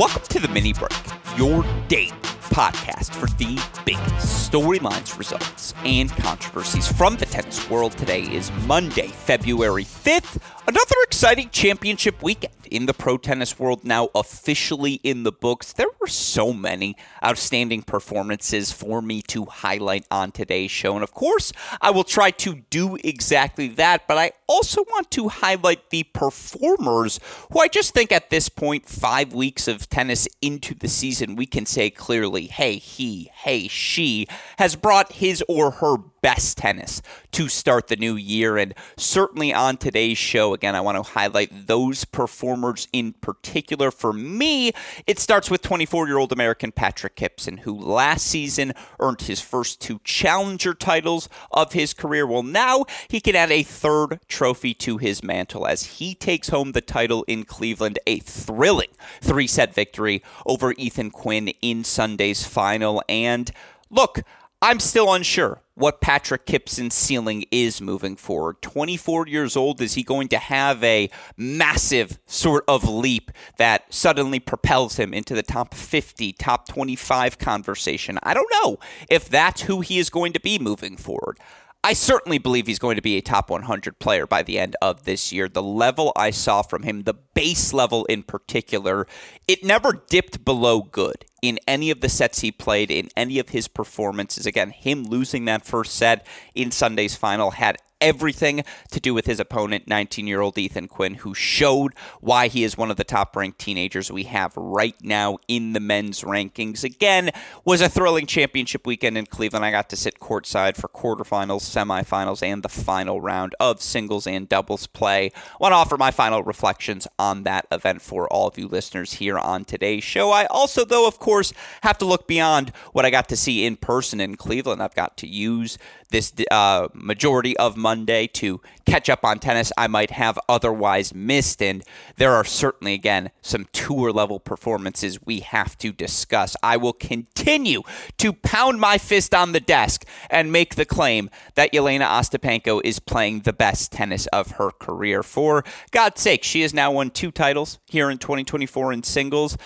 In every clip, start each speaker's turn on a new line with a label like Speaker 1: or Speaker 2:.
Speaker 1: Welcome to the mini break, your daily podcast for the big storylines, results, and controversies from the tennis world. Today is Monday, February 5th. Another exciting championship weekend in the pro tennis world now officially in the books. There were so many outstanding performances for me to highlight on today's show. And of course, I will try to do exactly that, but I also want to highlight the performers who I just think at this point, five weeks of tennis into the season, we can say clearly, hey, he, hey, she has brought his or her best tennis to start the new year. And certainly on today's show, again, I want to highlight those performers in particular. For me, it starts with 24 year old American Patrick Kypson, who last season earned his first two challenger titles of his career. Well, now he can add a third trophy to his mantle as he takes home the title in Cleveland, a thrilling three set victory over Ethan Quinn in Sunday's final. And look, I'm still unsure what Patrick Kypson's ceiling is moving forward. 24 years old, is he going to have a massive sort of leap that suddenly propels him into the top 50, top 25 conversation? I don't know if that's who he is going to be moving forward. I certainly believe he's going to be a top 100 player by the end of this year. The level I saw from him, the base level in particular, it never dipped below good in any of the sets he played, in any of his performances. Again, him losing that first set in Sunday's final had everything to do with his opponent, 19 year old Ethan Quinn, who showed why he is one of the top ranked teenagers we have right now in the men's rankings. Again, was a thrilling championship weekend in Cleveland. I got to sit courtside for quarterfinals, semifinals, and the final round of singles and doubles play. I want to offer my final reflections on that event for all of you listeners here on today's show. I also, though, of course, have to look beyond what I got to see in person in Cleveland. I've got to use this uh, majority of Monday to catch up on tennis I might have otherwise missed. And there are certainly, again, some tour level performances we have to discuss. I will continue to pound my fist on the desk and make the claim that Jelena Ostapenko is playing the best tennis of her career. For God's sake, she has now won two titles here in 2024 in singles.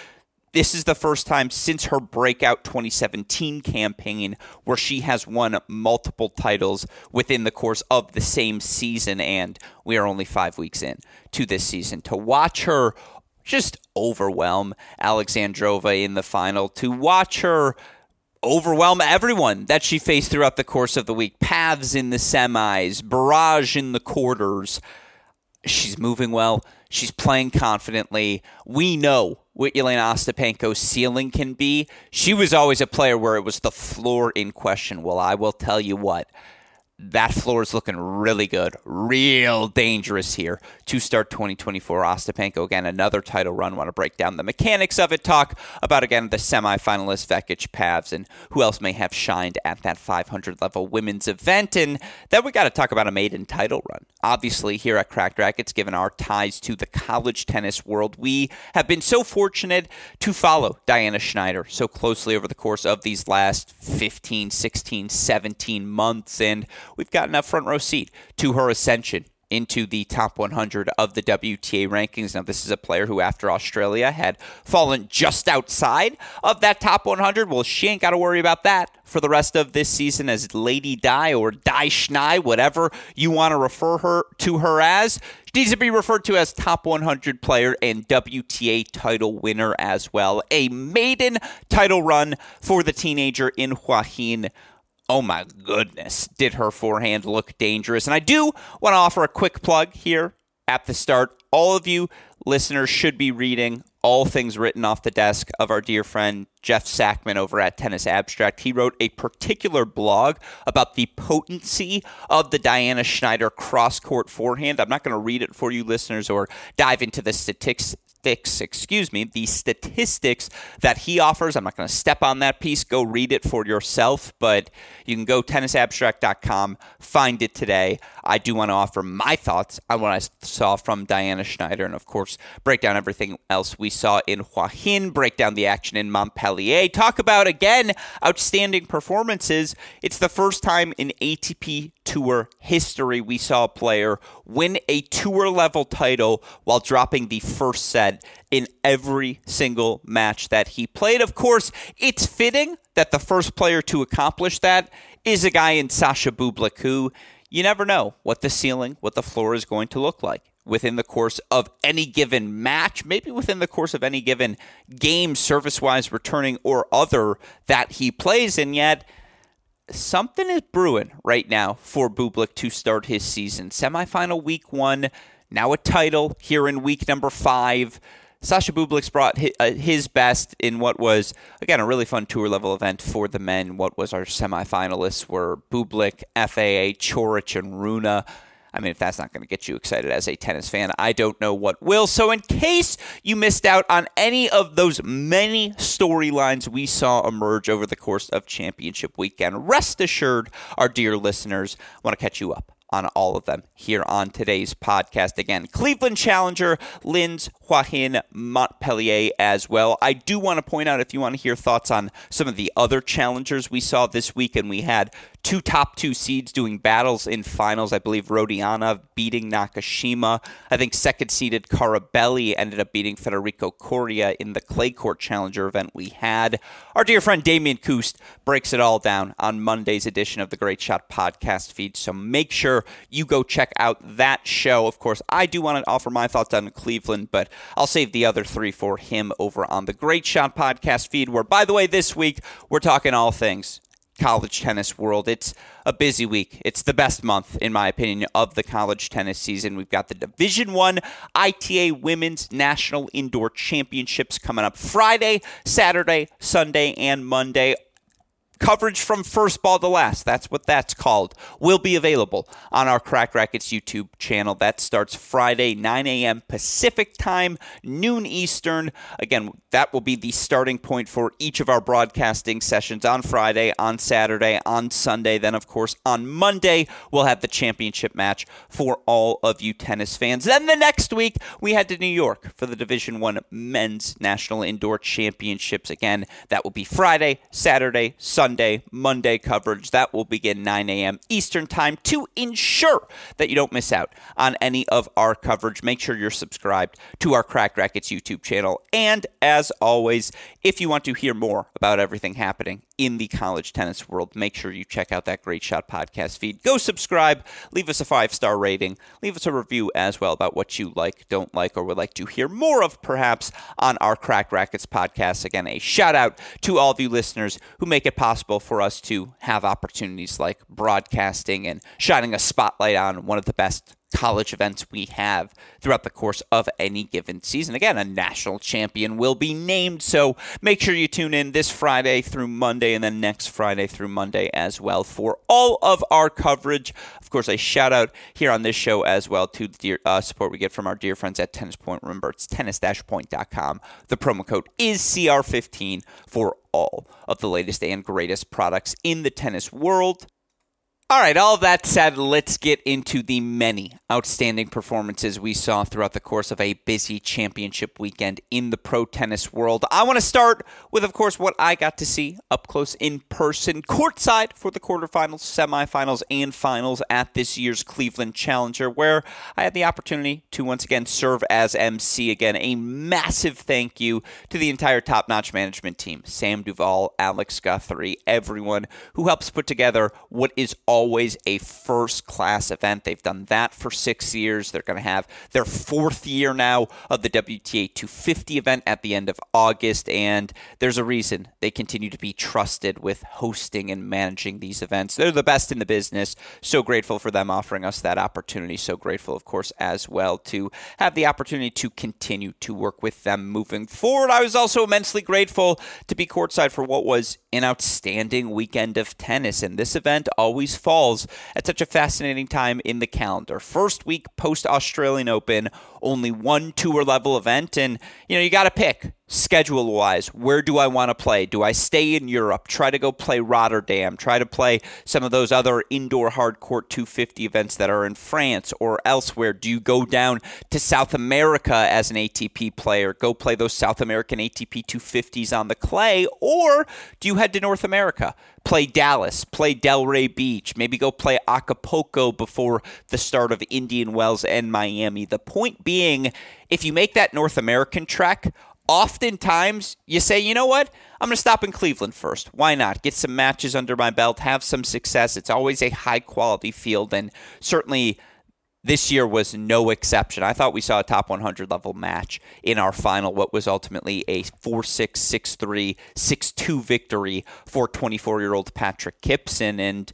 Speaker 1: This is the first time since her breakout 2017 campaign where she has won multiple titles within the course of the same season, and we are only five weeks in to this season. To watch her just overwhelm Alexandrova in the final, to watch her overwhelm everyone that she faced throughout the course of the week. Paths in the semis, Burrage in the quarters. She's moving well. She's playing confidently. We know what Jelena Ostapenko's ceiling can be. She was always a player where it was the floor in question. Well, I will tell you what, that floor is looking really good, real dangerous here to start 2024. Ostapenko again, another title run. Want to break down the mechanics of it? Talk about again the semifinalist Vekic Pavs and who else may have shined at that 500 level women's event. And then we got to talk about a maiden title run. Obviously, here at Cracked Racquets, given our ties to the college tennis world, we have been so fortunate to follow Diana Shnaider so closely over the course of these last 15, 16, 17 months, and we've gotten a front row seat to her ascension into the top 100 of the WTA rankings. Now, this is a player who, after Australia, had fallen just outside of that top 100. Well, she ain't got to worry about that for the rest of this season as Lady Di or Di Schnei, whatever you want to refer her to her as. She needs to be referred to as top 100 player and WTA title winner as well. A maiden title run for the teenager in Hua Hin Oh my goodness, did her forehand look dangerous? And I do want to offer a quick plug here at the start. All of you listeners should be reading all things written off the desk of our dear friend Jeff Sackmann over at Tennis Abstract. He wrote a particular blog about the potency of the Diana Shnaider cross court forehand. I'm not going to read it for you listeners or dive into the statistics statistics, excuse me, the statistics that he offers. I'm not going to step on that piece. Go read it for yourself, but you can go tennisabstract.com, find it today. I do want to offer my thoughts on what I saw from Diana Shnaider and, of course, break down everything else we saw in Hua Hin, break down the action in Montpellier, talk about, again, outstanding performances. It's the first time in ATP tour history we saw a player win a tour level title while dropping the first set in every single match that he played. Of course, it's fitting that the first player to accomplish that is a guy in Sasha Bublik who you never know what the ceiling, what the floor is going to look like within the course of any given match, maybe within the course of any given game, service wise, returning, or other that he plays. And yet, something is brewing right now for Bublik to start his season. Semifinal week one, now a title here in week number five. Sasha Bublik's brought uh, his best in what was, again, a really fun tour level event for the men. What was our semifinalists were Bublik, FAA, Coric, and Rune. I mean, if that's not going to get you excited as a tennis fan, I don't know what will. So, in case you missed out on any of those many storylines we saw emerge over the course of championship weekend, rest assured, our dear listeners, I want to catch you up on all of them here on today's podcast. Again, Cleveland Challenger, Linz, Hua Hin, Montpellier as well. I do want to point out if you want to hear thoughts on some of the other challengers we saw this week, and we had two top two seeds doing battles in finals. I believe Rodiana beating Nakashima. I think second seeded Carabelli ended up beating Federico Coria in the clay court challenger event we had. Our dear friend Damien Kust breaks it all down on Monday's edition of the Great Shot podcast feed. So make sure you go check out that show. Of course, I do want to offer my thoughts on Cleveland, but I'll save the other three for him over on the Great Shot podcast feed, where, by the way, this week we're talking all things college tennis world. It's a busy week. It's the best month, in my opinion, of the college tennis season. We've got the Division One ITA Women's National Indoor Championships coming up Friday, Saturday, Sunday, and Monday coverage from first ball to last. That's what that's called. Will be available on our Cracked Racquets YouTube channel. That starts Friday, 9 a.m. Pacific time, noon Eastern. Again, that will be the starting point for each of our broadcasting sessions on Friday, on Saturday, on Sunday. Then, of course, on Monday, we'll have the championship match for all of you tennis fans. Then the next week, we head to New York for the Division One Men's National Indoor Championships. Again, that will be Friday, Saturday, Sunday, Monday coverage. That will begin 9 a.m. Eastern Time to ensure that you don't miss out on any of our coverage. Make sure you're subscribed to our Cracked Racquets YouTube channel. And as always, if you want to hear more about everything happening in the college tennis world, make sure you check out that Great Shot podcast feed. Go subscribe, leave us a five star rating, leave us a review as well about what you like, don't like, or would like to hear more of perhaps on our Cracked Racquets podcast. Again, a shout out to all of you listeners who make it possible for us to have opportunities like broadcasting and shining a spotlight on one of the best college events we have throughout the course of any given season. Again, a national champion will be named, so make sure you tune in this Friday through Monday and then next Friday through Monday as well for all of our coverage. Of course, a shout out here on this show as well to the dear, uh, support we get from our dear friends at Tennis Point. Remember, it's tennis-point.com. The promo code is CR15 for all of the latest and greatest products in the tennis world. All right, all that said, let's get into the many outstanding performances we saw throughout the course of a busy championship weekend in the pro tennis world. I want to start with, of course, what I got to see up close in person, courtside for the quarterfinals, semifinals, and finals at this year's Cleveland Challenger, where I had the opportunity to once again serve as MC. Again, a massive thank you to the entire top notch management team Sam Duval, Alex Guthrie, everyone who helps put together what is always a first class event. They've done that for six years. They're going to have their fourth year now of the WTA 250 event at the end of August, and there's a reason they continue to be trusted with hosting and managing these events. They're the best in the business. So grateful for them offering us that opportunity. So grateful, of course, as well to have the opportunity to continue to work with them moving forward. I was also immensely grateful to be courtside for what was an outstanding weekend of tennis, and this event always falls at such a fascinating time in the calendar. First week post Australian Open, only one tour level event, and you know, you got to pick schedule wise, where do I want to play? Do I stay in Europe, try to go play Rotterdam, try to play some of those other indoor hard court 250 events that are in France or elsewhere? Do you go down to South America as an ATP player, go play those South American ATP 250s on the clay, or do you head to North America? Play Dallas, play Delray Beach, maybe go play Acapulco before the start of Indian Wells and Miami. The point being, if you make that North American trek, oftentimes you say, you know what? I'm going to stop in Cleveland first. Why not? Get some matches under my belt, have some success. It's always a high quality field, and certainly this year was no exception. I thought we saw a top 100 level match in our final, what was ultimately a 4 6, 6 3, 6 2 victory for 24 year old Patrick Kypson. And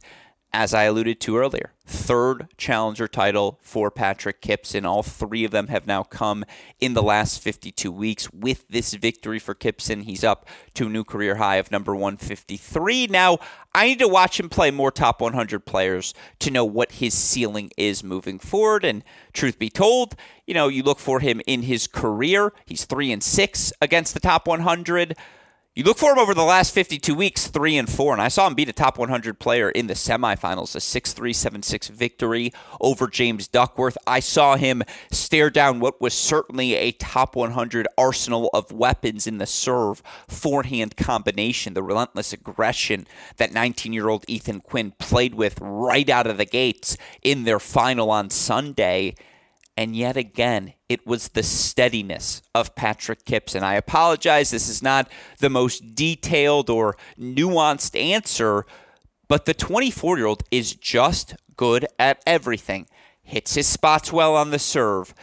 Speaker 1: as I alluded to earlier, third challenger title for Patrick Kypson. All three of them have now come in the last 52 weeks. With this victory for Kypson, he's up to a new career high of number 153. Now, I need to watch him play more top 100 players to know what his ceiling is moving forward. And truth be told, you know, you look for him in his career, he's 3 and 6 against the top 100. You look for him over the last 52 weeks, three and four, and I saw him beat a top 100 player in the semifinals, a 6-3, 7-6 victory over James Duckworth. I saw him stare down what was certainly a top 100 arsenal of weapons in the serve forehand combination, the relentless aggression that 19-year-old Ethan Quinn played with right out of the gates in their final on Sunday. And yet again, it was the steadiness of Patrick Kypson. I apologize, this is not the most detailed or nuanced answer, but the 24 year old is just good at everything. Hits his spots well on the serve.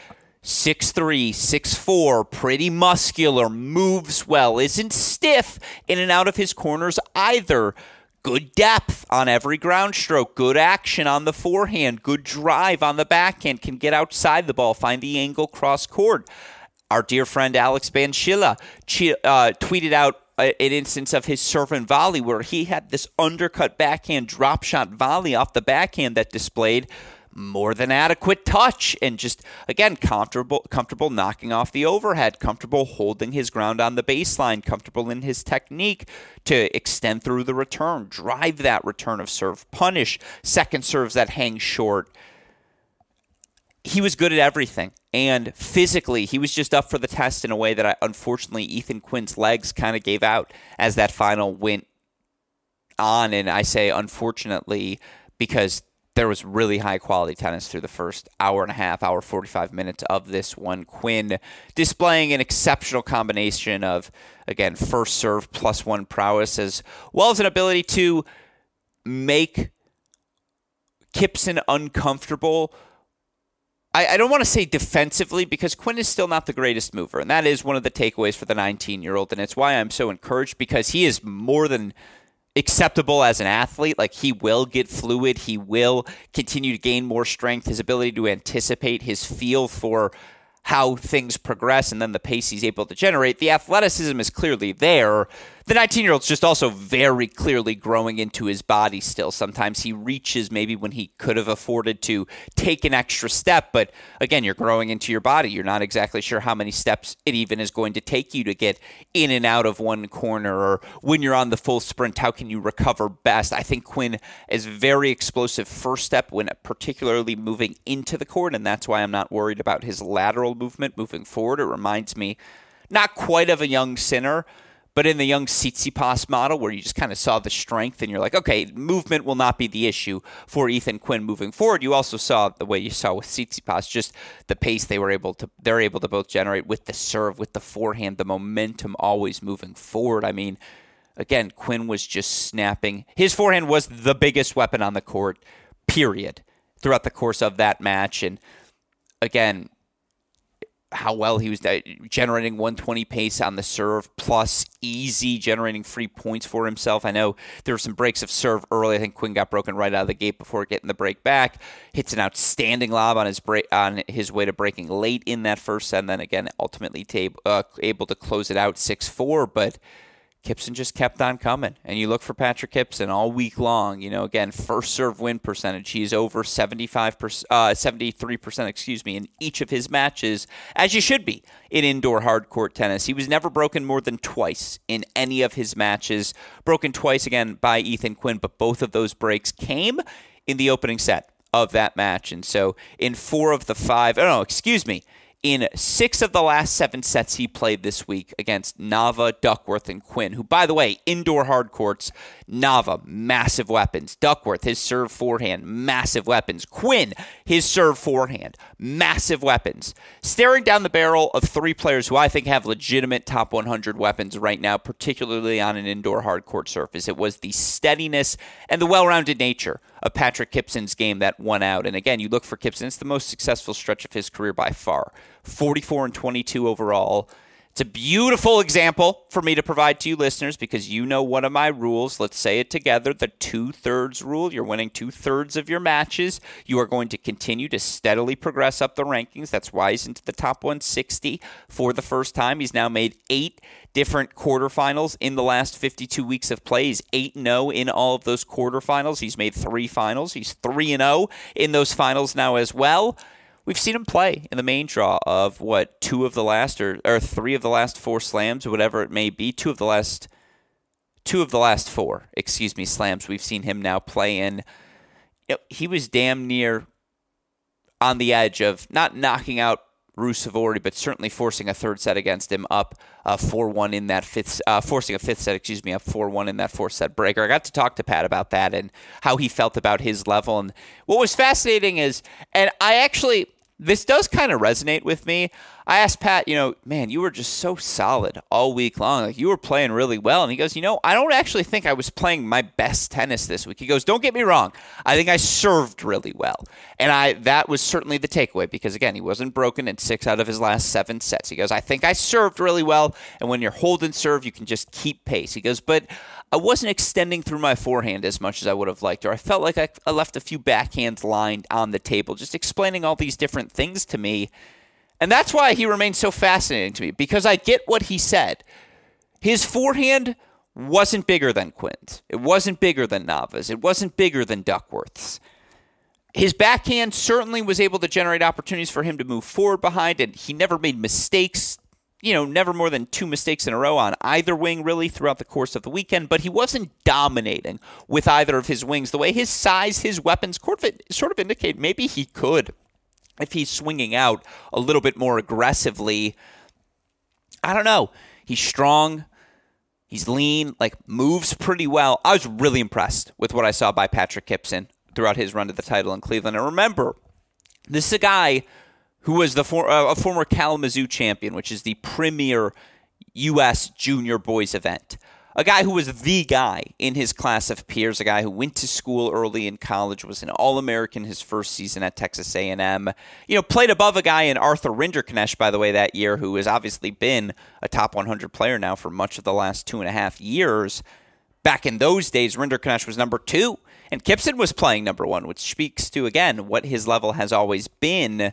Speaker 1: 6'3, 6'4, pretty muscular, moves well, isn't stiff in and out of his corners either good depth on every ground stroke, good action on the forehand, good drive on the backhand, can get outside the ball, find the angle cross court. Our dear friend Alex Banchila uh, tweeted out an instance of his serve and volley where he had this undercut backhand drop shot volley off the backhand that displayed more than adequate touch and just again comfortable comfortable knocking off the overhead comfortable holding his ground on the baseline comfortable in his technique to extend through the return drive that return of serve punish second serves that hang short. He was good at everything and physically he was just up for the test in a way that I, unfortunately Ethan Quinn's legs kind of gave out as that final went on. And I say unfortunately because there was really high quality tennis through the first hour and a half, hour 45 minutes of this one. Quinn displaying an exceptional combination of, again, first serve plus one prowess, as well as an ability to make Kypson uncomfortable. I, I don't want to say defensively because Quinn is still not the greatest mover. And that is one of the takeaways for the 19 year old. And it's why I'm so encouraged because he is more than acceptable as an athlete. Like he will get fluid, he will continue to gain more strength. His ability to anticipate, his feel for how things progress, and then the pace he's able to generate. The athleticism is clearly there the 19 year old's just also very clearly growing into his body still. Sometimes he reaches maybe when he could have afforded to take an extra step, but again, you're growing into your body. You're not exactly sure how many steps it even is going to take you to get in and out of one corner, or when you're on the full sprint, how can you recover best? I think Quinn is very explosive first step when particularly moving into the court, and that's why I'm not worried about his lateral movement moving forward. It reminds me not quite of a young Sinner but in the young Tsitsipas model, where you just kind of saw the strength and you're like, okay, movement will not be the issue for Ethan Quinn moving forward. You also saw the way you saw with Tsitsipas, just the pace they were able to, they're able to both generate with the serve, with the forehand, the momentum always moving forward. I mean, again, Quinn was just snapping. His forehand was the biggest weapon on the court, period, throughout the course of that match. And again, how well he was uh, generating 120 pace on the serve, plus easy generating free points for himself. I know there were some breaks of serve early. I think Quinn got broken right out of the gate before getting the break back. Hits an outstanding lob on his break on his way to breaking late in that first set, and then again ultimately uh, able to close it out 6-4. But Kypson just kept on coming. And you look for Patrick Kypson all week long. You know, again, first serve win percentage. He's over 75%, uh, 73%, excuse me, in each of his matches, as you should be in indoor hard court tennis. He was never broken more than twice in any of his matches. Broken twice again by Ethan Quinn, but both of those breaks came in the opening set of that match. And so in four of the five, oh excuse me, in six of the last seven sets he played this week against Nava, Duckworth, and Quinn, who, by the way, indoor hard courts, Nava, massive weapons. Duckworth, his serve forehand, massive weapons. Quinn, his serve forehand, massive weapons. Staring down the barrel of three players who I think have legitimate top 100 weapons right now, particularly on an indoor hard court surface. It was the steadiness and the well rounded nature of Patrick Kypson's game that won out. And again, you look for Kypson, it's the most successful stretch of his career by far. 44 and 22 overall. It's a beautiful example for me to provide to you listeners because you know one of my rules. Let's say it together the two thirds rule. You're winning two thirds of your matches. You are going to continue to steadily progress up the rankings. That's why he's into the top 160 for the first time. He's now made eight different quarterfinals in the last 52 weeks of play. He's 8 0 in all of those quarterfinals. He's made three finals. He's 3 0 in those finals now as well we've seen him play in the main draw of what two of the last or, or three of the last four slams or whatever it may be two of the last two of the last four excuse me slams we've seen him now play in you know, he was damn near on the edge of not knocking out Ruusuvuori, but certainly forcing a third set against him up uh, 4-1 in that fifth, uh, forcing a fifth set, excuse me, up 4-1 in that fourth set breaker. I got to talk to Pat about that and how he felt about his level. And what was fascinating is, and I actually, this does kind of resonate with me. I asked Pat, you know, man, you were just so solid all week long. Like you were playing really well. And he goes, you know, I don't actually think I was playing my best tennis this week. He goes, don't get me wrong. I think I served really well. And I that was certainly the takeaway because again, he wasn't broken in six out of his last seven sets. He goes, I think I served really well. And when you're holding serve, you can just keep pace. He goes, but I wasn't extending through my forehand as much as I would have liked, or I felt like I, I left a few backhands lined on the table, just explaining all these different things to me. And that's why he remains so fascinating to me, because I get what he said. His forehand wasn't bigger than Quinn's. It wasn't bigger than Nava's. It wasn't bigger than Duckworth's. His backhand certainly was able to generate opportunities for him to move forward behind, and he never made mistakes you know, never more than two mistakes in a row on either wing really throughout the course of the weekend, but he wasn't dominating with either of his wings. The way his size, his weapons sort of indicate maybe he could if he's swinging out a little bit more aggressively. I don't know. He's strong. He's lean, like moves pretty well. I was really impressed with what I saw by Patrick Kypson throughout his run to the title in Cleveland. And remember, this is a guy who was the for, uh, a former Kalamazoo champion, which is the premier U.S. junior boys event. A guy who was the guy in his class of peers, a guy who went to school early in college, was an All-American his first season at Texas A&M. You know, played above a guy in Arthur Rinderknech, by the way, that year, who has obviously been a top 100 player now for much of the last two and a half years. Back in those days, Rinderknech was number two, and Kypson was playing number one, which speaks to, again, what his level has always been.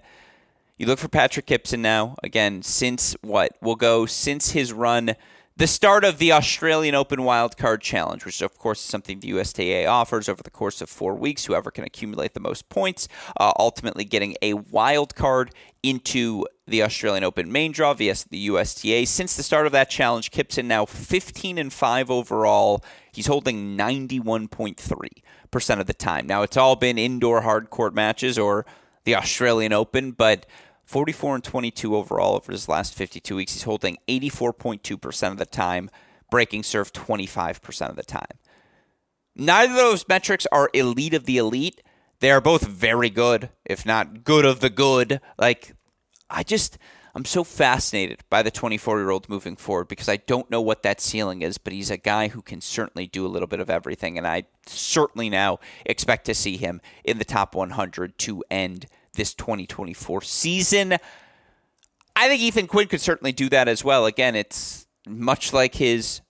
Speaker 1: You look for Patrick Kypson now. Again, since what? We'll go since his run, the start of the Australian Open Wildcard Challenge, which of course is something the USTA offers over the course of four weeks. Whoever can accumulate the most points, uh, ultimately getting a wild card into the Australian Open main draw via the USTA. Since the start of that challenge, Kypson now 15 and 5 overall. He's holding 91.3% of the time. Now, it's all been indoor hard court matches or the Australian Open, but 44 and 22 overall over his last 52 weeks. He's holding 84.2% of the time, breaking serve 25% of the time. Neither of those metrics are elite of the elite. They are both very good, if not good of the good. Like, I just, I'm so fascinated by the 24 year old moving forward because I don't know what that ceiling is, but he's a guy who can certainly do a little bit of everything. And I certainly now expect to see him in the top 100 to end this 2024 season. I think Ethan Quinn could certainly do that as well. Again, it's much like his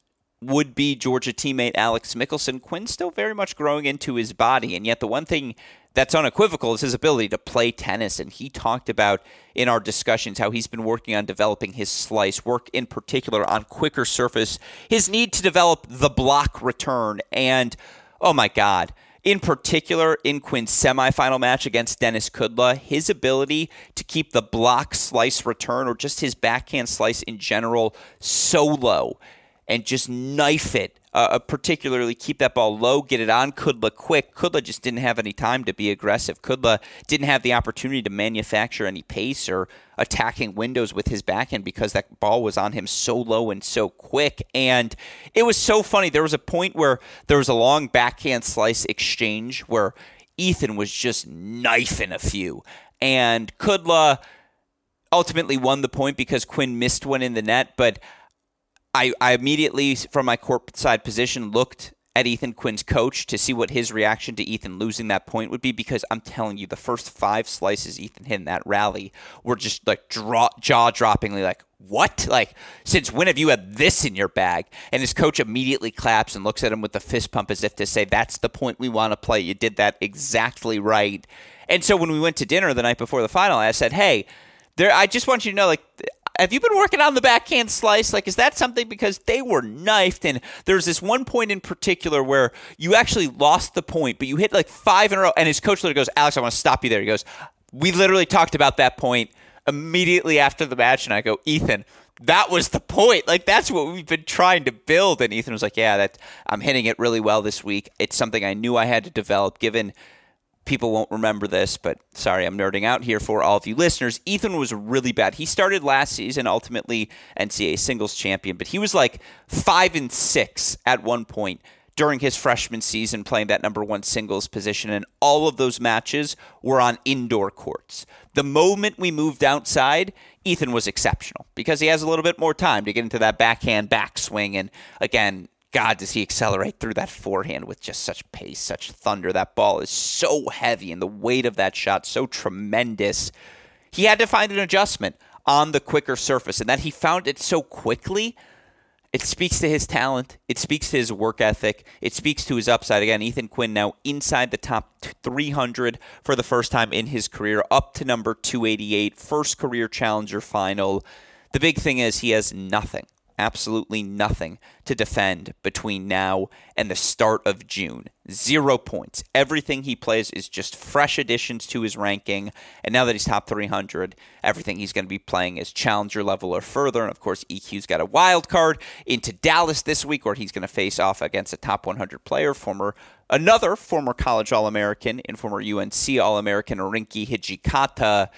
Speaker 1: would be Georgia teammate Alex Michelsen. Quinn's still very much growing into his body. And yet, the one thing that's unequivocal is his ability to play tennis. And he talked about in our discussions how he's been working on developing his slice, work in particular on quicker surface, his need to develop the block return. And oh my God. In particular, in Quinn's semifinal match against Denis Kudla, his ability to keep the block slice return or just his backhand slice in general so low and just knife it. Uh, uh, particularly keep that ball low, get it on Kudla quick. Kudla just didn't have any time to be aggressive. Kudla didn't have the opportunity to manufacture any pace or attacking windows with his backhand because that ball was on him so low and so quick. And it was so funny. There was a point where there was a long backhand slice exchange where Ethan was just knifing a few. And Kudla ultimately won the point because Quinn missed one in the net, but I, I immediately, from my courtside position, looked at Ethan Quinn's coach to see what his reaction to Ethan losing that point would be because I'm telling you, the first five slices Ethan hit in that rally were just like jaw droppingly like, what? Like, since when have you had this in your bag? And his coach immediately claps and looks at him with the fist pump as if to say, that's the point we want to play. You did that exactly right. And so when we went to dinner the night before the final, I said, hey, there, I just want you to know, like, have you been working on the backhand slice? Like, is that something because they were knifed? And there's this one point in particular where you actually lost the point, but you hit like five in a row. And his coach literally goes, Alex, I want to stop you there. He goes, We literally talked about that point immediately after the match. And I go, Ethan, that was the point. Like that's what we've been trying to build. And Ethan was like, "Yeah, that I'm hitting it really well this week. It's something I knew I had to develop given people won't remember this, but sorry, I'm nerding out here for all of you listeners. Ethan was really bad. He started last season, ultimately NCAA singles champion, but he was like five and six at one point during his freshman season playing that number one singles position, and all of those matches were on indoor courts. The moment we moved outside, Ethan was exceptional because he has a little bit more time to get into that backhand backswing. And again, God, does he accelerate through that forehand with just such pace, such thunder. That ball is so heavy, and the weight of that shot so tremendous. He had to find an adjustment on the quicker surface, and that he found it so quickly. It speaks to his talent. It speaks to his work ethic. It speaks to his upside. Again, Ethan Quinn now inside the top 300 for the first time in his career, up to number 288, first career challenger final. The big thing is he has nothing absolutely nothing to defend between now and the start of June. Zero points. Everything he plays is just fresh additions to his ranking. And now that he's top 300, everything he's going to be playing is challenger level or further. And of course, EQ's got a wild card into Dallas this week where he's going to face off against a top 100 player, former another former college All American and former UNC All American Rinky Hijikata.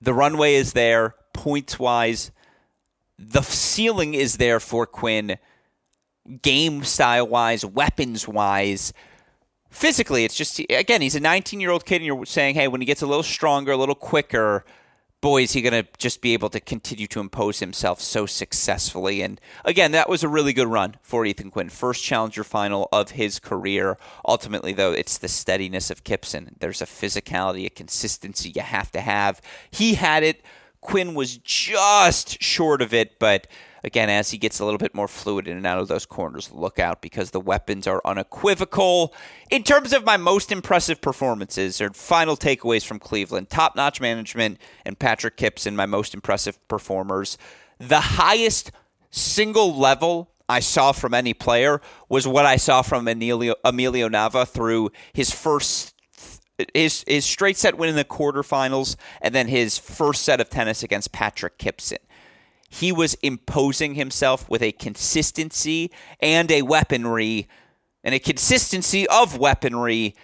Speaker 1: The runway is there, points wise the ceiling is there for Quinn, game style wise, weapons wise. Physically, it's just again, he's a 19 year old kid, and you're saying, hey, when he gets a little stronger, a little quicker, boy, is he going to just be able to continue to impose himself so successfully. And again, that was a really good run for Ethan Quinn. First challenger final of his career. Ultimately, though, it's the steadiness of Kypson. There's a physicality, a consistency you have to have. He had it Quinn was just short of it, but again, as he gets a little bit more fluid in and out of those corners, look out because the weapons are unequivocal. In terms of my most impressive performances or final takeaways from Cleveland, top notch management and Patrick Kypson, my most impressive performers. The highest single level I saw from any player was what I saw from Emilio, Emilio Nava through his first his his straight set win in the quarterfinals, and then his first set of tennis against Patrick Kypson. He was imposing himself with a consistency and a weaponry, and a consistency of weaponry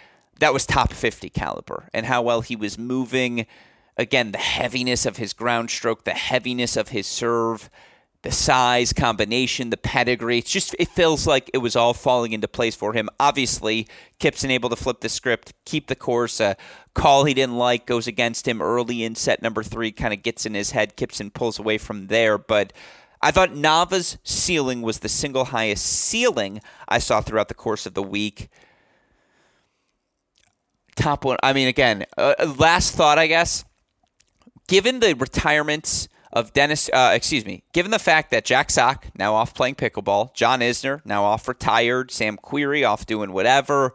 Speaker 1: that was top 50 caliber, and how well he was moving. Again, the heaviness of his ground stroke, the heaviness of his serve the size combination, the pedigree. It's just it feels like it was all falling into place for him. Obviously, Kypson able to flip the script, keep the course. A call he didn't like goes against him early in set number three, kind of gets in his head. Kypson pulls away from there, but. I thought Nava's ceiling was the single highest ceiling I saw throughout the course of the week. Top one. I mean, again, uh, last thought, I guess. Given the retirements of Dennis, uh, excuse me, given the fact that Jack Sock now off playing pickleball, John Isner now off retired, Sam Querrey off doing whatever.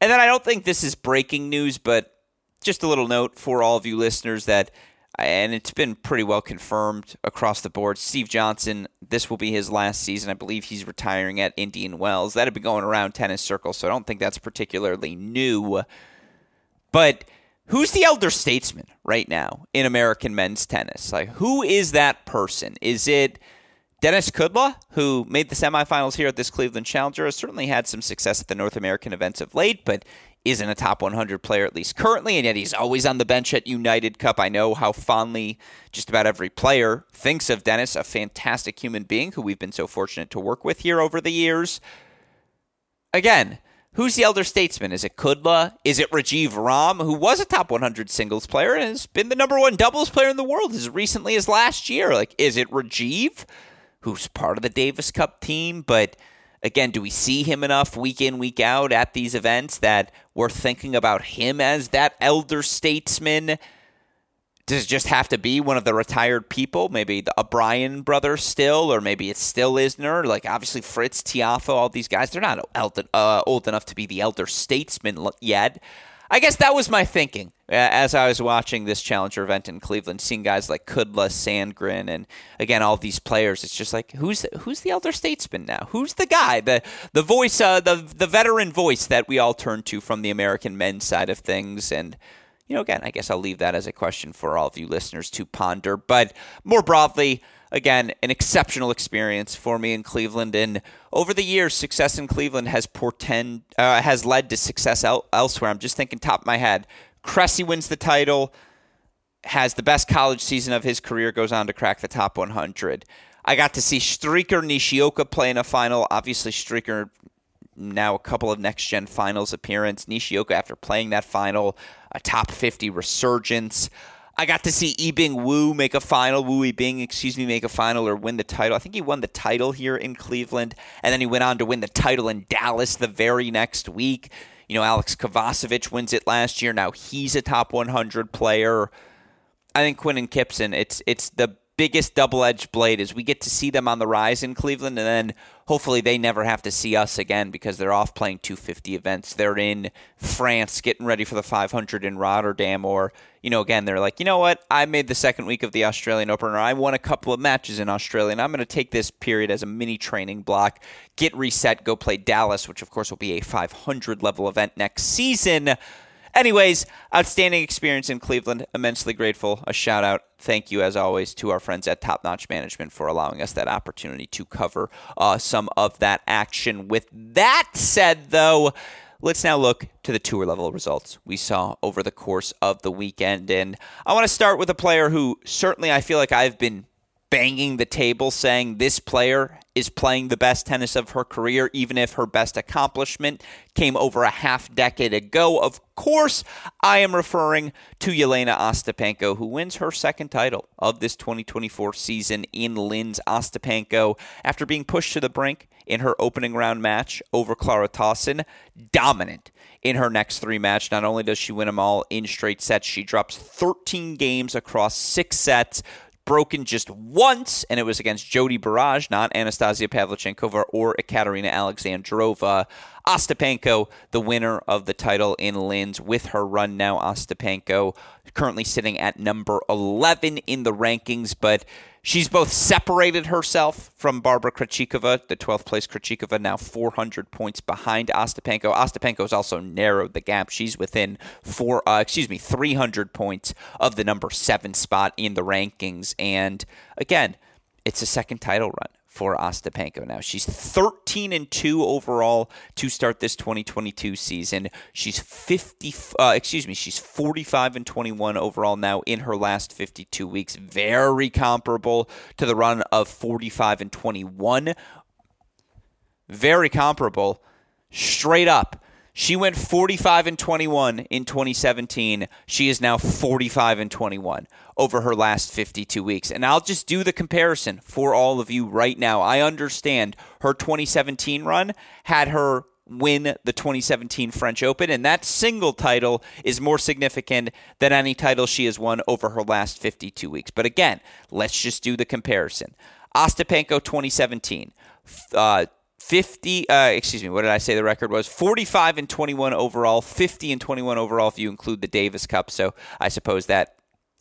Speaker 1: And then I don't think this is breaking news, but just a little note for all of you listeners that, and it's been pretty well confirmed across the board. Steve Johnson, this will be his last season. I believe he's retiring at Indian Wells. That had been going around tennis circles, so I don't think that's particularly new. But who's the elder statesman right now in American men's tennis? Like, who is that person? Is it Denis Kudla, who made the semifinals here at this Cleveland Challenger, has certainly had some success at the North American events of late, but isn't a top 100 player at least currently, and yet he's always on the bench at United Cup. I know how fondly just about every player thinks of Dennis, a fantastic human being who we've been so fortunate to work with here over the years. Again, Who's the elder statesman? Is it Kudla? Is it Rajiv Ram, who was a top 100 singles player and has been the number one doubles player in the world as recently as last year? Like, is it Rajiv, who's part of the Davis Cup team? But again, do we see him enough week in, week out at these events that we're thinking about him as that elder statesman? Does it just have to be one of the retired people? Maybe the Bryan brothers still, or maybe it's still Isner. Like obviously Fritz, Tiafoe, all these guys, they're not old, uh, old enough to be the elder statesman yet. I guess that was my thinking as I was watching this Challenger event in Cleveland, seeing guys like Kudla, Sandgren, and again all these players. It's just like who's the, who's the elder statesman now? Who's the guy, the the voice, uh, the the veteran voice that we all turn to from the American men's side of things, and you know, again, I guess I'll leave that as a question for all of you listeners to ponder. But more broadly, again, an exceptional experience for me in Cleveland. And over the years, success in Cleveland has portend uh, has led to success el- elsewhere. I'm just thinking top of my head. Cressy wins the title, has the best college season of his career, goes on to crack the top 100. I got to see Stricker Nishioka play in a final. Obviously, Stricker now a couple of next gen finals appearance. Nishioka after playing that final, a top 50 resurgence. I got to see Yibing Wu make a final, Wu Yibing, excuse me, make a final or win the title. I think he won the title here in Cleveland, and then he went on to win the title in Dallas the very next week. You know, Alex Kovacevic wins it last year. Now he's a top 100 player. I think Quinn and Kypson, it's it's the biggest double edged blade is we get to see them on the rise in Cleveland, and then hopefully they never have to see us again because they're off playing 250 events. They're in France getting ready for the 500 in Rotterdam, or, you know, again, they're like, you know what? I made the second week of the Australian Open, or I won a couple of matches in Australia, and I'm going to take this period as a mini training block, get reset, go play Dallas, which of course will be a 500 level event next season. Anyways, outstanding experience in Cleveland. Immensely grateful. A shout out, thank you as always to our friends at Top Notch Management for allowing us that opportunity to cover uh, some of that action. With that said, though, let's now look to the tour level results we saw over the course of the weekend. And I want to start with a player who certainly I feel like I've been banging the table saying this player is playing the best tennis of her career, even if her best accomplishment came over a half decade ago. Of course, I am referring to Jelena Ostapenko, who wins her second title of this 2024 season in Linz Ostapenko after being pushed to the brink in her opening round match over Clara Tauson. Dominant in her next three matches. Not only does she win them all in straight sets, she drops 13 games across six sets broken just once, and it was against Jodie Burrage, not Anastasia Pavlyuchenkova or Ekaterina Alexandrova. Ostapenko, the winner of the title in Linz, with her run now. Ostapenko currently sitting at number 11 in the rankings, but She's both separated herself from Barbara Krejcikova, the 12th place Krejcikova, now 400 points behind Ostapenko. Ostapenko has also narrowed the gap. She's within four, uh, excuse me, 300 points of the number seven spot in the rankings. And again, it's a second title run for Ostapenko now. She's 13 and 2 overall to start this 2022 season. She's 50 uh, excuse me, she's 45 and 21 overall now in her last 52 weeks. Very comparable to the run of 45 and 21. Very comparable. Straight up she went 45 and 21 in 2017. She is now 45 and 21 over her last 52 weeks. And I'll just do the comparison for all of you right now. I understand her 2017 run had her win the 2017 French Open, and that single title is more significant than any title she has won over her last 52 weeks. But again, let's just do the comparison. Ostapenko 2017. Uh, 50 uh, excuse me what did i say the record was? 45 and 21 overall 50 and 21 overall if you include the davis cup. So i suppose that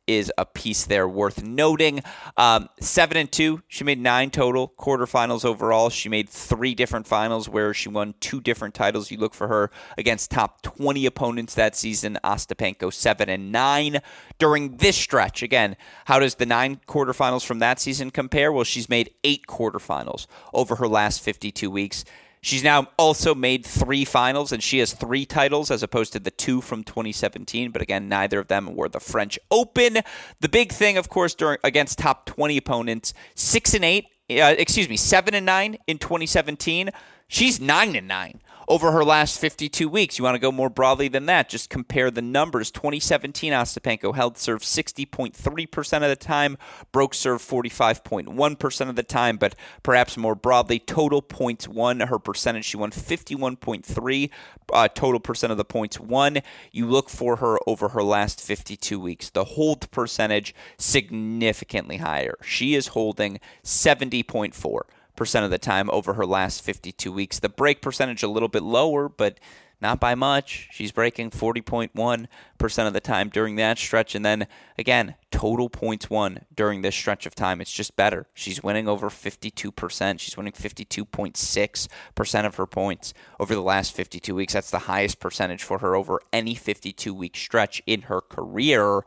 Speaker 1: is a piece there worth noting. Um, seven and two, she made nine total quarterfinals overall. She made three different finals where she won two different titles. You look for her against top 20 opponents that season. Ostapenko seven and nine during this stretch. Again, how does the nine quarterfinals from that season compare? Well, she's made eight quarterfinals over her last 52 weeks. She's now also made three finals, and she has three titles as opposed to the two from 2017. But again, neither of them were the French Open. The big thing, of course, during against top 20 opponents, six and eight. Uh, excuse me, seven and nine in 2017. She's nine and nine over her last 52 weeks. You want to go more broadly than that? Just compare the numbers. 2017, Ostapenko held serve 60.3% of the time, broke serve 45.1% of the time, but perhaps more broadly, total points won. Her percentage, she won 51.3 uh, total percent of the points won. You look for her over her last 52 weeks. The hold percentage significantly higher. She is holding 70.4 percent of the time over her last 52 weeks. The break percentage a little bit lower, but not by much. She's breaking 40.1% of the time during that stretch. And then again, total points won during this stretch of time. It's just better. She's winning over 52%. She's winning 52.6% of her points over the last 52 weeks. That's the highest percentage for her over any 52 week stretch in her career.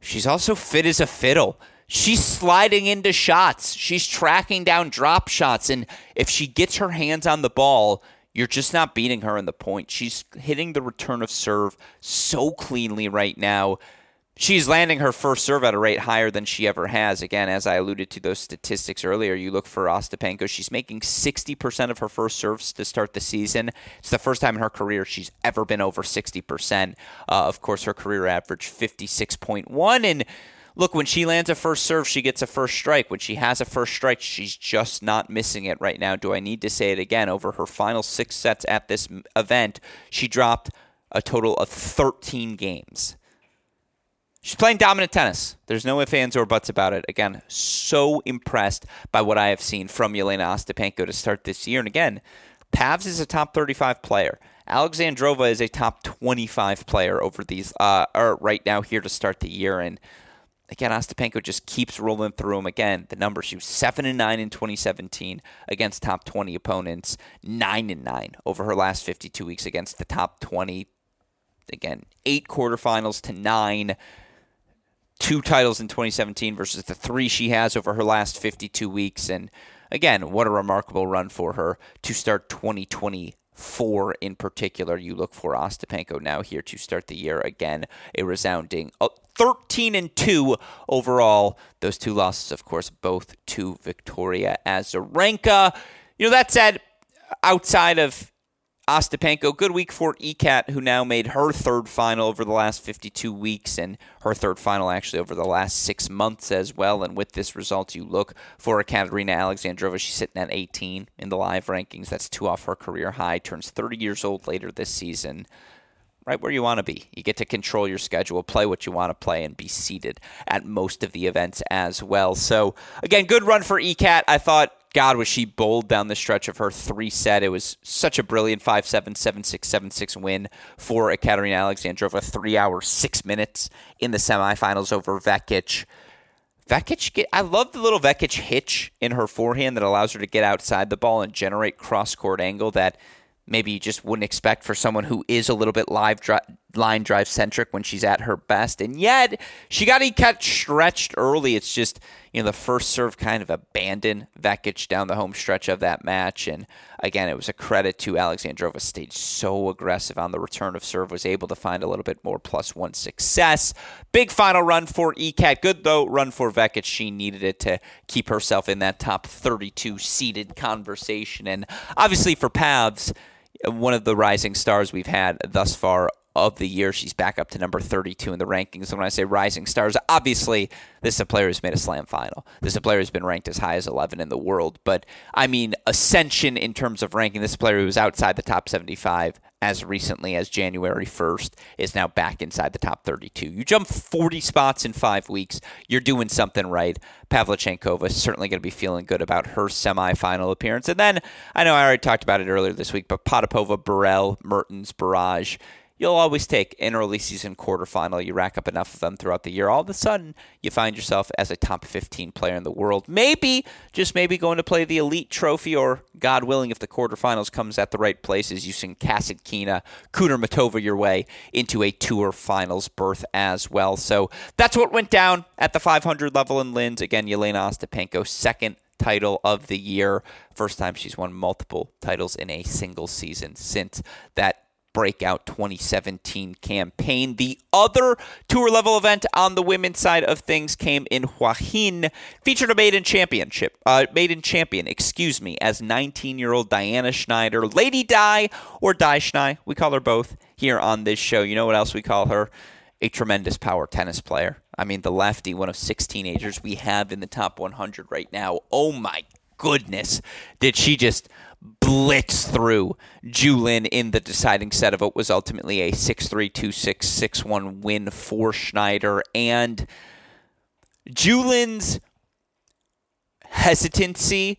Speaker 1: She's also fit as a fiddle. She's sliding into shots. She's tracking down drop shots. And if she gets her hands on the ball, you're just not beating her in the point. She's hitting the return of serve so cleanly right now. She's landing her first serve at a rate higher than she ever has. Again, as I alluded to those statistics earlier, you look for Ostapenko. She's making 60% of her first serves to start the season. It's the first time in her career she's ever been over 60%. Uh, of course, her career average 56.1. And look, when she lands a first serve, she gets a first strike. When she has a first strike, she's just not missing it right now. Do I need to say it again? Over her final six sets at this event, she dropped a total of 13 games. She's playing dominant tennis. There's no ifs, ands, or buts about it. Again, so impressed by what I have seen from Jelena Ostapenko to start this year. And again, Pavs is a top 35 player. Alexandrova is a top 25 player over these, uh, or right now here to start the year. And again, Ostapenko just keeps rolling through them. Again, the numbers: she was seven and nine in 2017 against top 20 opponents, nine and nine over her last 52 weeks against the top 20. Again, eight quarterfinals to nine. Two titles in 2017 versus the three she has over her last 52 weeks. And again, what a remarkable run for her to start 2020 four in particular. You look for Ostapenko now here to start the year again a resounding uh, 13 and 2 overall. Those two losses of course both to Victoria Azarenka. You know that said outside of Ostapenko, good week for ECAT, who now made her third final over the last 52 weeks and her third final actually over the last six months as well. And with this result, you look for Katerina Alexandrova. She's sitting at 18 in the live rankings. That's two off her career high. Turns 30 years old later this season. Right where you want to be. You get to control your schedule, play what you want to play, and be seated at most of the events as well. So, again, good run for ECAT. I thought God, was she bold down the stretch of her three set. It was such a brilliant 5 7, 7 6, 7 6 win for Ekaterina Alexandrova. Three hours, six minutes in the semifinals over Vekic. Vekic, I love the little Vekic hitch in her forehand that allows her to get outside the ball and generate cross court angle that maybe you just wouldn't expect for someone who is a little bit live dri- line drive centric when she's at her best. And yet, she got get stretched early. It's just, you know, the first serve kind of abandoned Vekic down the home stretch of that match. And again, it was a credit to Alexandrova. Stayed so aggressive on the return of serve, was able to find a little bit more plus one success. Big final run for ECAT. Good, though, run for Vekic. She needed it to keep herself in that top 32 seeded conversation. And obviously for Pavs, one of the rising stars we've had thus far of the year. She's back up to number 32 in the rankings. And when I say rising stars, obviously this is a player who's made a slam final. This is a player who's been ranked as high as 11 in the world. But I mean, ascension in terms of ranking. This player who was outside the top 75 as recently as January 1st is now back inside the top 32. You jump 40 spots in five weeks. You're doing something right. Pavlyuchenkova is certainly going to be feeling good about her semifinal appearance. And then I know I already talked about it earlier this week, but Potapova, Burrell, Mertens, Burrage you'll always take an early season quarterfinal. You rack up enough of them throughout the year. All of a sudden, you find yourself as a top 15 player in the world. Maybe, just maybe, going to play the elite trophy, or God willing, if the quarterfinals comes at the right places, you send Kasatkina, Kudermetova your way into a tour finals berth as well. So that's what went down at the 500 level in Linz. Again, Yelena Ostapenko, second title of the year. First time she's won multiple titles in a single season since that breakout 2017 campaign. The other tour level event on the women's side of things came in Hua Hin, featured a maiden championship, uh, maiden champion, excuse me, as 19 year old Diana Shnaider, Lady Di or Di Schnei. We call her both here on this show. You know what else we call her? A tremendous power tennis player. I mean, the lefty, one of six teenagers we have in the top 100 right now. Oh my goodness, did she just blitz through Zhu Lin in the deciding set of what was ultimately a 6-3, 2-6, 6-1 win for Shnaider. And Zhu Lin's hesitancy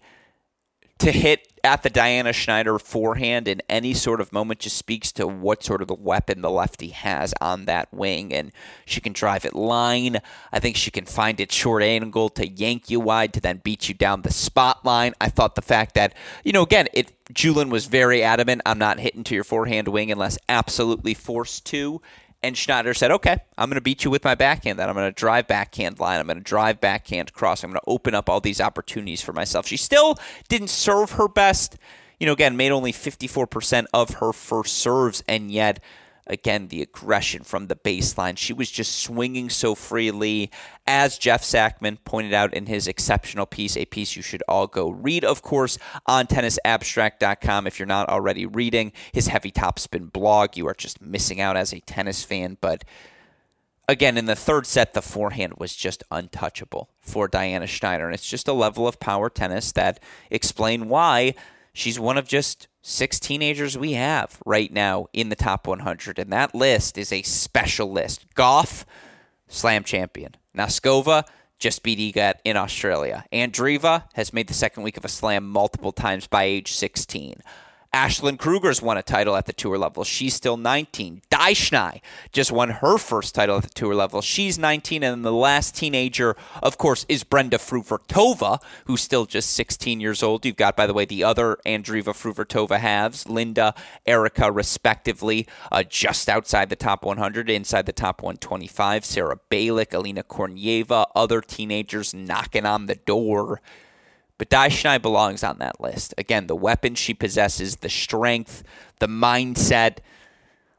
Speaker 1: to hit at the Diana Shnaider forehand in any sort of moment just speaks to what sort of the weapon the lefty has on that wing. And she can drive it line. I think she can find it short angle to yank you wide to then beat you down the spot line. I thought the fact that, you know, again, it Zhu was very adamant. I'm not hitting to your forehand wing unless absolutely forced to. And Shnaider said, okay, I'm going to beat you with my backhand. Then I'm going to drive backhand line. I'm going to drive backhand cross. I'm going to open up all these opportunities for myself. She still didn't serve her best. You know, again, made only 54% of her first serves, and yet again, the aggression from the baseline. She was just swinging so freely. As Jeff Sackmann pointed out in his exceptional piece, a piece you should all go read, of course, on tennisabstract.com. If you're not already reading his heavy topspin blog, you are just missing out as a tennis fan. But again, in the third set, the forehand was just untouchable for Diana Shnaider. And it's just a level of power tennis that explain why she's one of just six teenagers we have right now in the top 100. And that list is a special list. Gauff, slam champion. Noskova, just beat EGAT in Australia. Andreeva has made the second week of a slam multiple times by age 16. Ashlyn Krueger's won a title at the tour level. She's still 19. Daischnei just won her first title at the tour level. She's 19. And the last teenager, of course, is Brenda Fruhvirtova, who's still just 16 years old. You've got, by the way, the other Andreeva Fruhvirtova halves, Linda, Erika, respectively, uh, just outside the top 100, inside the top 125. Sara Bejlek, Alina Korneeva, other teenagers knocking on the door. But Daischnei belongs on that list. Again, the weapons she possesses, the strength, the mindset.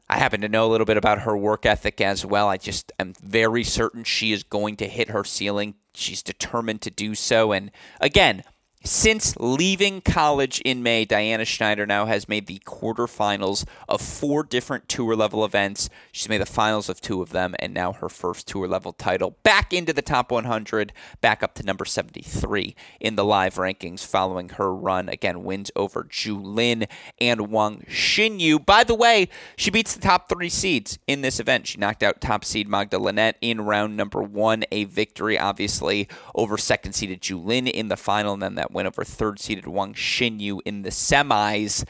Speaker 1: I happen to know a little bit about her work ethic as well. I just am very certain she is going to hit her ceiling. She's determined to do so. And again, since leaving college in May, Diana Shnaider now has made the quarterfinals of four different tour level events. She's made the finals of two of them, and now her first tour level title. Back into the top 100, back up to number 73 in the live rankings following her run. Again, wins over Zhu Lin and Wang Xinyu. By the way, she beats the top three seeds in this event. She knocked out top seed Magda Linette in round number one. A victory, obviously, over second seeded Zhu Lin in the final, and then that win over third seeded Wang Xinyu in the semis.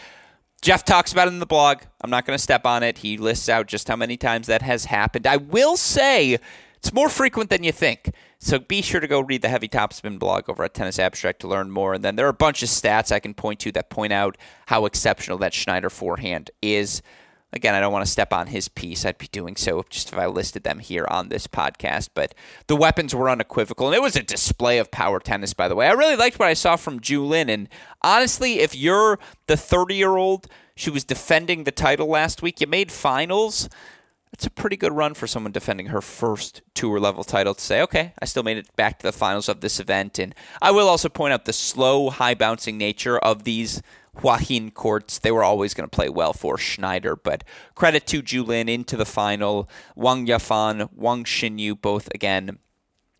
Speaker 1: Jeff talks about it in the blog. I'm not going to step on it. He lists out just how many times that has happened. I will say it's more frequent than you think. So be sure to go read the Heavy Topspin blog over at Tennis Abstract to learn more. And then there are a bunch of stats I can point to that point out how exceptional that Shnaider forehand is. Again, I don't want to step on his piece. I'd be doing so just if I listed them here on this podcast. But the weapons were unequivocal, and it was a display of power tennis, by the way. I really liked what I saw from Zhu Lin. And honestly, if you're the 30 year old, she was defending the title last week, you made finals. That's a pretty good run for someone defending her first tour level title to say, okay, I still made it back to the finals of this event. And I will also point out the slow, high bouncing nature of these Hua Hin courts. They were always going to play well for Shnaider, but credit to Zhu Lin into the final. Wang Yafan, Wang Xinyu, both again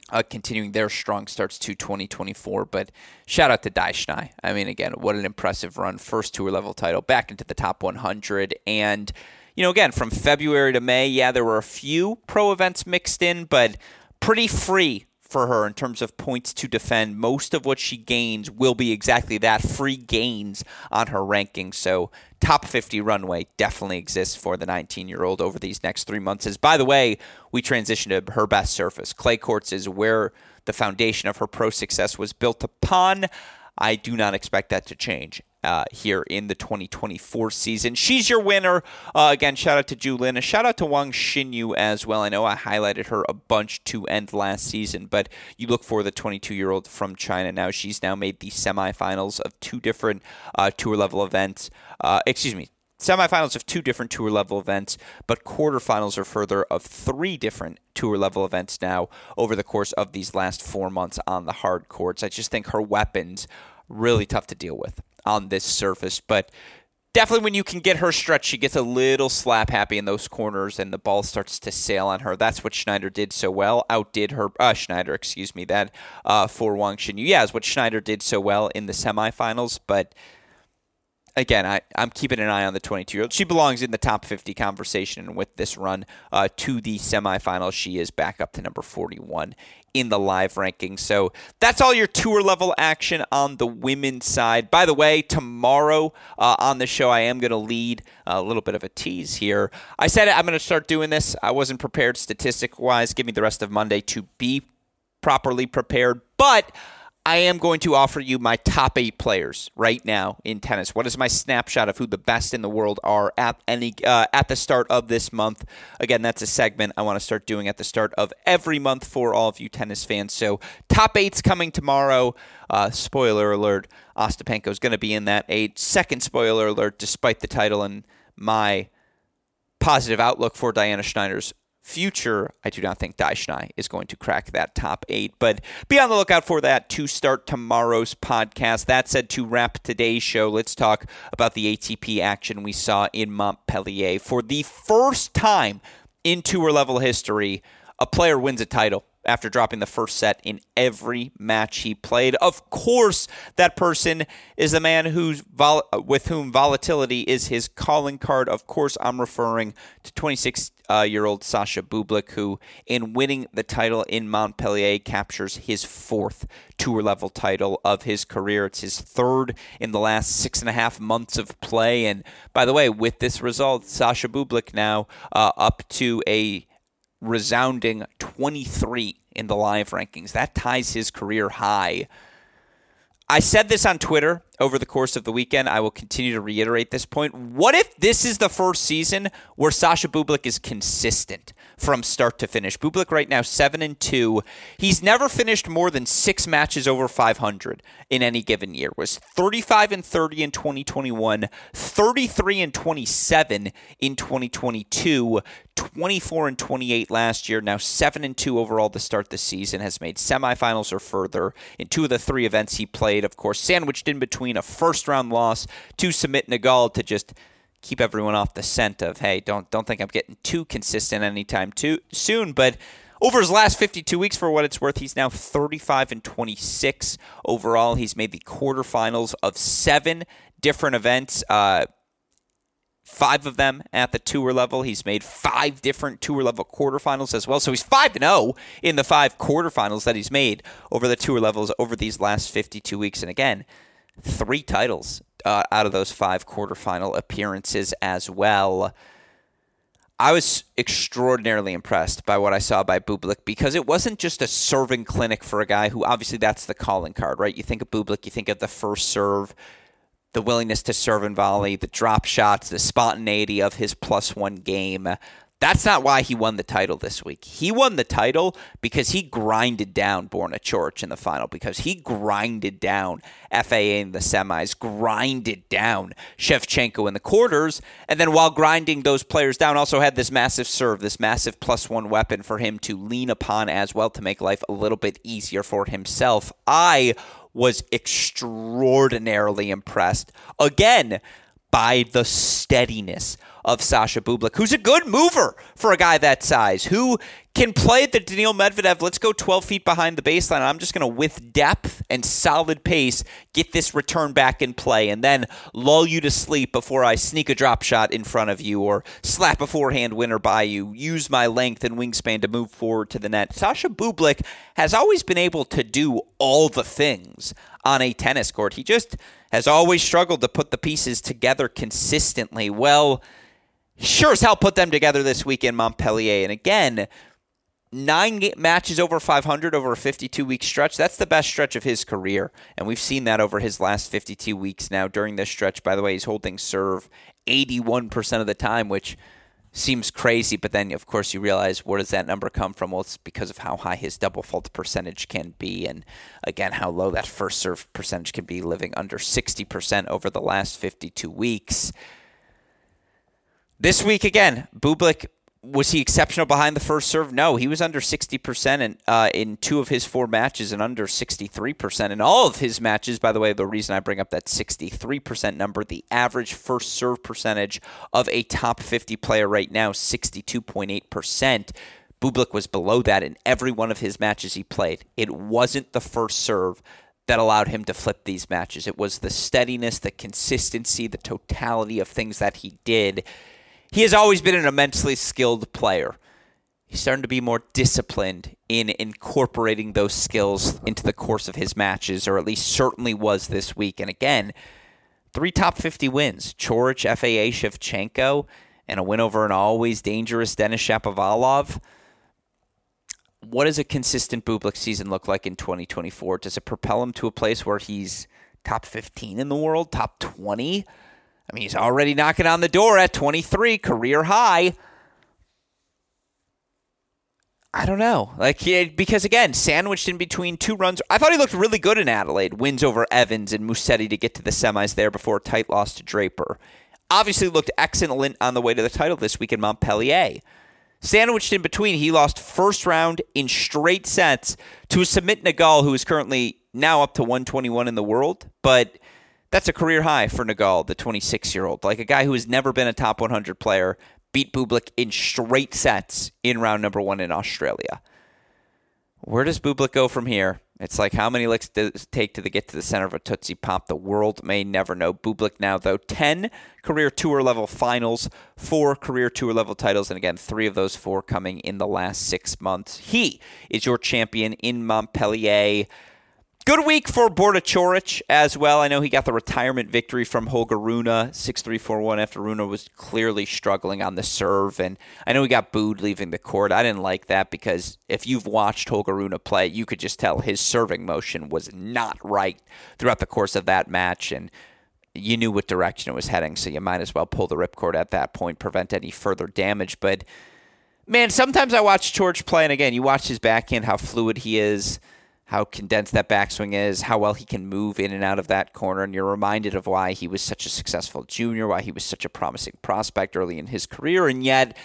Speaker 1: uh, continuing their strong starts to 2024. But shout out to Dai Schnei. I mean, again, what an impressive run. First tour level title back into the top 100. And, you know, again, from February to May, yeah, there were a few pro events mixed in, but pretty free for her in terms of points to defend. Most of what she gains will be exactly that free gains on her ranking. So, top 50 runway definitely exists for the 19 year old over these next three months. As by the way, we transition to her best surface. Clay courts is where the foundation of her pro success was built upon. I do not expect that to change uh, here in the 2024 season. She's your winner. Uh, again, shout out to Zhu Lin. A shout out to Wang Xinyu as well. I know I highlighted her a bunch to end last season, but you look for the 22 year old from China now. She's now made the semifinals of two different uh, tour level events. Uh, excuse me, semifinals of two different tour level events, but quarterfinals are further of three different tour level events now over the course of these last four months on the hard courts. I just think her weapons really tough to deal with on this surface. But definitely when you can get her stretch, she gets a little slap happy in those corners and the ball starts to sail on her. That's what Shnaider did so well. Outdid her, uh, Shnaider, excuse me, that uh, for Wang Xinyu. Yeah, is what Shnaider did so well in the semifinals. But again, I, I'm keeping an eye on the 22 year old. She belongs in the top 50 conversation. With this run uh, to the semifinals, she is back up to number 41 in the live rankings. So that's all your tour level action on the women's side. By the way, tomorrow uh, on the show, I am going to lead a little bit of a tease here. I said I'm going to start doing this. I wasn't prepared statistic wise. Give me the rest of Monday to be properly prepared. But I am going to offer you my top eight players right now in tennis. What is my snapshot of who the best in the world are at any uh, at the start of this month? Again, that's a segment I want to start doing at the start of every month for all of you tennis fans. So top eight's coming tomorrow. Uh, spoiler alert: Ostapenko is going to be in that eight. Second spoiler alert: despite the title and my positive outlook for Diana Shnaider's future, I do not think Dai is going to crack that top eight. But be on the lookout for that to start tomorrow's podcast. That said, to wrap today's show, let's talk about the ATP action we saw in Montpellier. For the first time in tour level history, a player wins a title after dropping the first set in every match he played. Of course, that person is the man who's vol- with whom volatility is his calling card. Of course, I'm referring to 26 uh, year old Sasha Bublik, who, in winning the title in Montpellier, captures his fourth tour level title of his career. It's his third in the last six and a half months of play. And by the way, with this result, Sasha Bublik now uh, up to a resounding 23 in the live rankings. That ties his career high. I said this on Twitter over the course of the weekend. I will continue to reiterate this point. What if this is the first season where Sasha Bublik is consistent from start to finish? Bublik right now seven and two. He's never finished more than six matches over 500 in any given year. Was 35 and 30 in 2021, 33 and 27 in 2022, 24 and 28 last year. Now seven and two overall to start the season. Has made semifinals or further in two of the three events he played. Of course, sandwiched in between a first round loss to Sumit Nagal to just keep everyone off the scent of hey don't don't think I'm getting too consistent anytime too soon but over his last 52 weeks for what it's worth he's now 35 and 26 overall he's made the quarterfinals of seven different events uh, five of them at the tour level. He's made five different tour level quarterfinals as well. So he's 5 0 in the five quarterfinals that he's made over the tour levels over these last 52 weeks. And again, three titles uh, out of those five quarterfinal appearances as well. I was extraordinarily impressed by what I saw by Bublik because it wasn't just a serving clinic for a guy who obviously that's the calling card, right? You think of Bublik, you think of the first serve, the willingness to serve and volley, the drop shots, the spontaneity of his plus one game. That's not why he won the title this week. He won the title because he grinded down Borna Coric in the final, because he grinded down FAA in the semis, grinded down Shevchenko in the quarters, and then while grinding those players down, also had this massive serve, this massive plus one weapon for him to lean upon as well to make life a little bit easier for himself. I was extraordinarily impressed. Again, by the steadiness of Sasha Bublik, who's a good mover for a guy that size, who can play the Daniil Medvedev, let's go 12 feet behind the baseline. I'm just going to, with depth and solid pace, get this return back in play and then lull you to sleep before I sneak a drop shot in front of you or slap a forehand winner by you, use my length and wingspan to move forward to the net. Sasha Bublik has always been able to do all the things on a tennis court. He just has always struggled to put the pieces together consistently. Well, sure as hell put them together this week in Montpellier. And again, nine matches over 500 over a 52 week stretch. That's the best stretch of his career. And we've seen that over his last 52 weeks now. During this stretch, by the way, he's holding serve 81% of the time, which seems crazy. But then, of course, you realize where does that number come from? Well, it's because of how high his double fault percentage can be. And again, how low that first serve percentage can be, living under 60% over the last 52 weeks. This week again, Bublik was he exceptional behind the first serve? No, he was under 60% in, uh, in two of his four matches and under 63% in all of his matches. By the way, the reason I bring up that 63% number, the average first serve percentage of a top 50 player right now, 62.8%. Bublik was below that in every one of his matches he played. It wasn't the first serve that allowed him to flip these matches. It was the steadiness, the consistency, the totality of things that he did he has always been an immensely skilled player. He's starting to be more disciplined in incorporating those skills into the course of his matches, or at least certainly was this week. And again, three top 50 wins Coric, FAA, Shevchenko, and a win over an always dangerous Denis Shapovalov. What does a consistent Bublik season look like in 2024? Does it propel him to a place where he's top 15 in the world, top 20? I mean, he's already knocking on the door at 23, career high. I don't know. Like because again, sandwiched in between two runs. I thought he looked really good in Adelaide. Wins over Evans and Musetti to get to the semis there before a tight loss to Draper. Obviously looked excellent on the way to the title this week in Montpellier. Sandwiched in between, he lost first round in straight sets to a Sumit Nagal, who is currently now up to 121 in the world, but that's a career high for Nagal, the 26 year old. Like a guy who has never been a top 100 player, beat Bublik in straight sets in round number one in Australia. Where does Bublik go from here? It's like how many licks does it take to get to the center of a Tootsie Pop? The world may never know. Bublik now, though, 10 career tour level finals, four career tour level titles, and again, three of those four coming in the last six months. He is your champion in Montpellier. Good week for Borna Coric as well. I know he got the retirement victory from Holger Rune, 6-3-4-1 after Rune was clearly struggling on the serve. And I know he got booed leaving the court. I didn't like that because if you've watched Holger Rune play, you could just tell his serving motion was not right throughout the course of that match. And you knew what direction it was heading, so you might as well pull the ripcord at that point, prevent any further damage. But, man, sometimes I watch Coric play, and again, you watch his backhand, how fluid he is – how condensed that backswing is, how well he can move in and out of that corner, and you're reminded of why he was such a successful junior, why he was such a promising prospect early in his career, and yet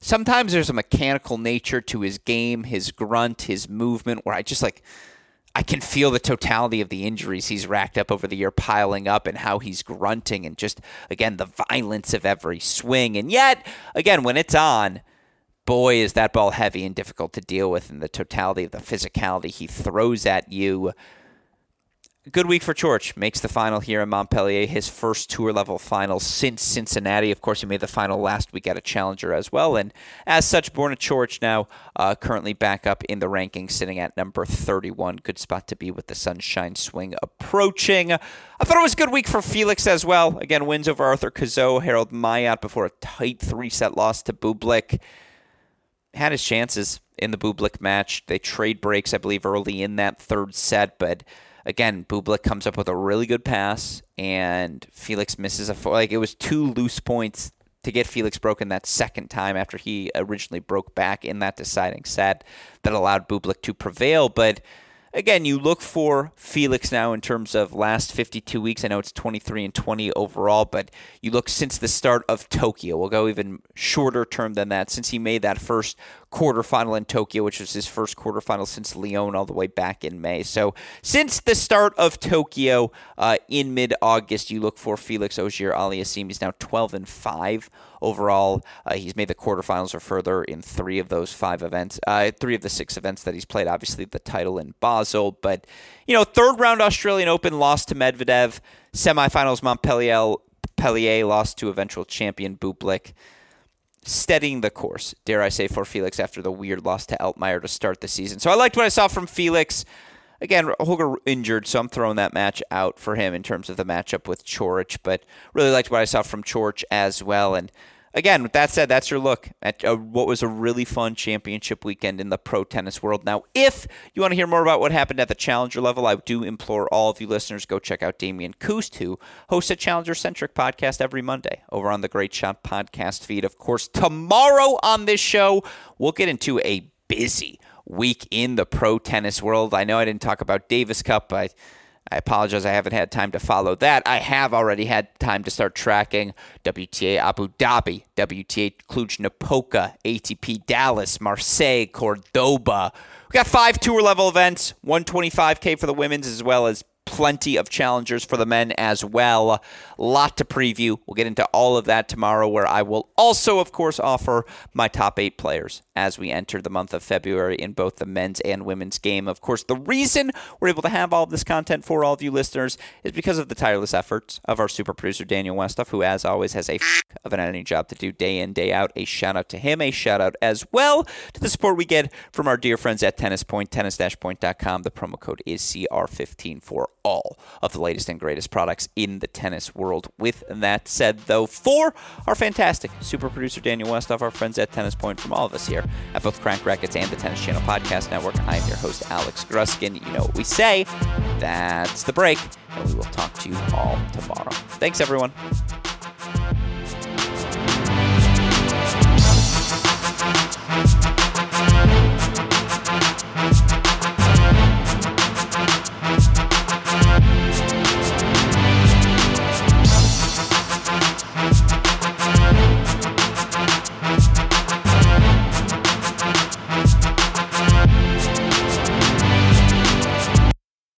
Speaker 1: sometimes there's a mechanical nature to his game, his grunt, his movement, where I just like I can feel the totality of the injuries he's racked up over the year piling up and how he's grunting and just again the violence of every swing. And yet, again, when it's on, boy, is that ball heavy and difficult to deal with, and the totality of the physicality he throws at you. Good week for Coric. Makes the final here in Montpellier, his first tour level final since Cincinnati. Of course, he made the final last week at a challenger as well. And as such, Borna Coric now uh, currently back up in the rankings, sitting at number 31. Good spot to be with the sunshine swing approaching. I thought it was a good week for Felix as well. Again, wins over Arthur Cazaux, Harold Mayot before a tight three set loss to Bublik had his chances in the Bublik match. They trade breaks, I believe, early in that third set, but again, Bublik comes up with a really good pass, and Felix misses a like it was two loose points to get Felix broken that second time after he originally broke back in that deciding set that allowed Bublik to prevail. But again, you look for Felix now in terms of last 52 weeks. I know it's 23 and 20 overall, but you look since the start of Tokyo. We'll go even shorter term than that since he made that first quarterfinal in Tokyo, which was his first quarterfinal since Lyon all the way back in May. So since the start of Tokyo uh, in mid-August, you look for Felix Auger-Aliassime. He's now 12 and 5 overall. Uh, he's made the quarterfinals or further in three of those five events, uh, three of the six events that he's played. Obviously, the title in Basel, but you know, third round Australian Open lost to Medvedev. Semifinals Montpellier, Pellier lost to eventual champion Bublik steadying the course, dare I say, for Felix after the weird loss to Altmaier to start the season. So I liked what I saw from Felix. Again, Holger injured, so I'm throwing that match out for him in terms of the matchup with Coric, but really liked what I saw from Coric as well. And again, with that said, that's your look at uh, what was a really fun championship weekend in the pro tennis world. Now, if you want to hear more about what happened at the challenger level, I do implore all of you listeners go check out Damian Kust, who hosts a challenger centric podcast every Monday over on the Great Shot podcast feed. Of course, tomorrow on this show, we'll get into a busy week in the pro tennis world. I know I didn't talk about Davis Cup, but I apologize, I haven't had time to follow that. I have already had time to start tracking WTA Abu Dhabi, WTA Cluj Napoca, ATP Dallas, Marseille, Cordoba. We got five tour level events, 125K for the women's as well as plenty of challengers for the men as well. Lot to preview. We'll get into all of that tomorrow, where I will also, of course, offer my top eight players as we enter the month of February in both the men's and women's game. Of course, the reason we're able to have all of this content for all of you listeners is because of the tireless efforts of our super producer, Daniel Westoff, who, as always, has a f- of an editing job to do day in, day out. A shout out to him, a shout out as well to the support we get from our dear friends at Tennis Point, tennis-point.com. The promo code is CR15 for all of the latest and greatest products in the tennis world. With that said, though, for our fantastic super producer Daniel Westoff, our friends at Tennis Point, from all of us here at both Cracked Racquets and the Tennis Channel Podcast Network, I'm your host, Alex Gruskin. You know what we say. That's the break, and we will talk to you all tomorrow. Thanks, everyone.